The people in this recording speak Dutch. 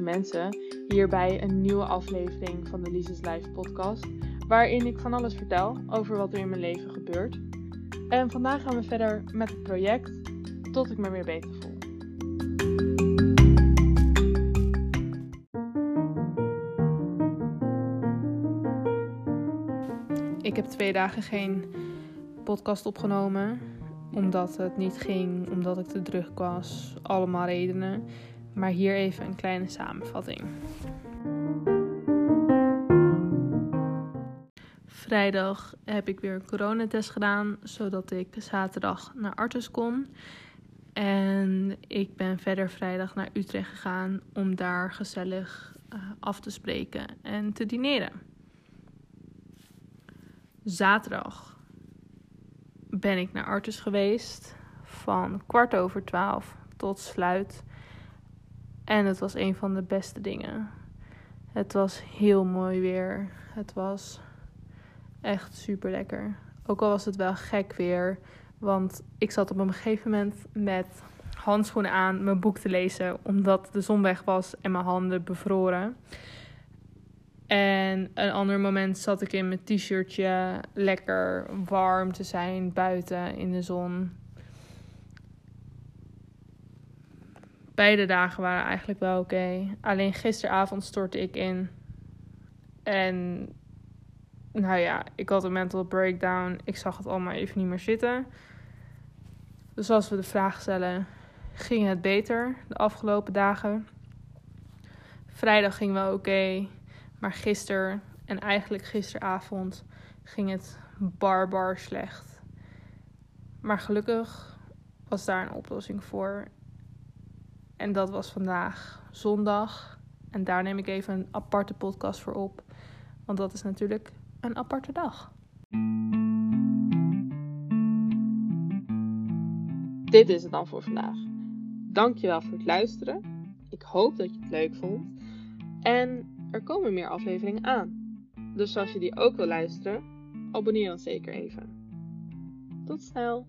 mensen hier bij een nieuwe aflevering van de Lises Life podcast, waarin ik van alles vertel over wat er in mijn leven gebeurt. En vandaag gaan we verder met het project tot ik me weer beter voel. Ik heb twee dagen geen podcast opgenomen omdat het niet ging, omdat ik te druk was, allemaal redenen. Maar hier even een kleine samenvatting. Vrijdag heb ik weer een coronatest gedaan, zodat ik zaterdag naar Artus kon. En ik ben verder vrijdag naar Utrecht gegaan om daar gezellig uh, af te spreken en te dineren. Zaterdag ben ik naar Artus geweest van kwart over twaalf tot sluit. En het was een van de beste dingen. Het was heel mooi weer. Het was echt super lekker. Ook al was het wel gek weer. Want ik zat op een gegeven moment met handschoenen aan mijn boek te lezen. Omdat de zon weg was en mijn handen bevroren. En een ander moment zat ik in mijn t-shirtje lekker warm te zijn buiten in de zon. Beide dagen waren eigenlijk wel oké. Alleen gisteravond stortte ik in. En nou ja, ik had een mental breakdown. Ik zag het allemaal even niet meer zitten. Dus als we de vraag stellen, ging het beter de afgelopen dagen? Vrijdag ging wel oké. maar gisteren en eigenlijk gisteravond ging het barbar slecht. Maar gelukkig was daar een oplossing voor. En dat was vandaag zondag. En daar neem ik even een aparte podcast voor op. Want dat is natuurlijk een aparte dag. Dit is het dan voor vandaag. Dankjewel voor het luisteren. Ik hoop dat je het leuk vond. En er komen meer afleveringen aan. Dus als je die ook wil luisteren, abonneer dan zeker even. Tot snel!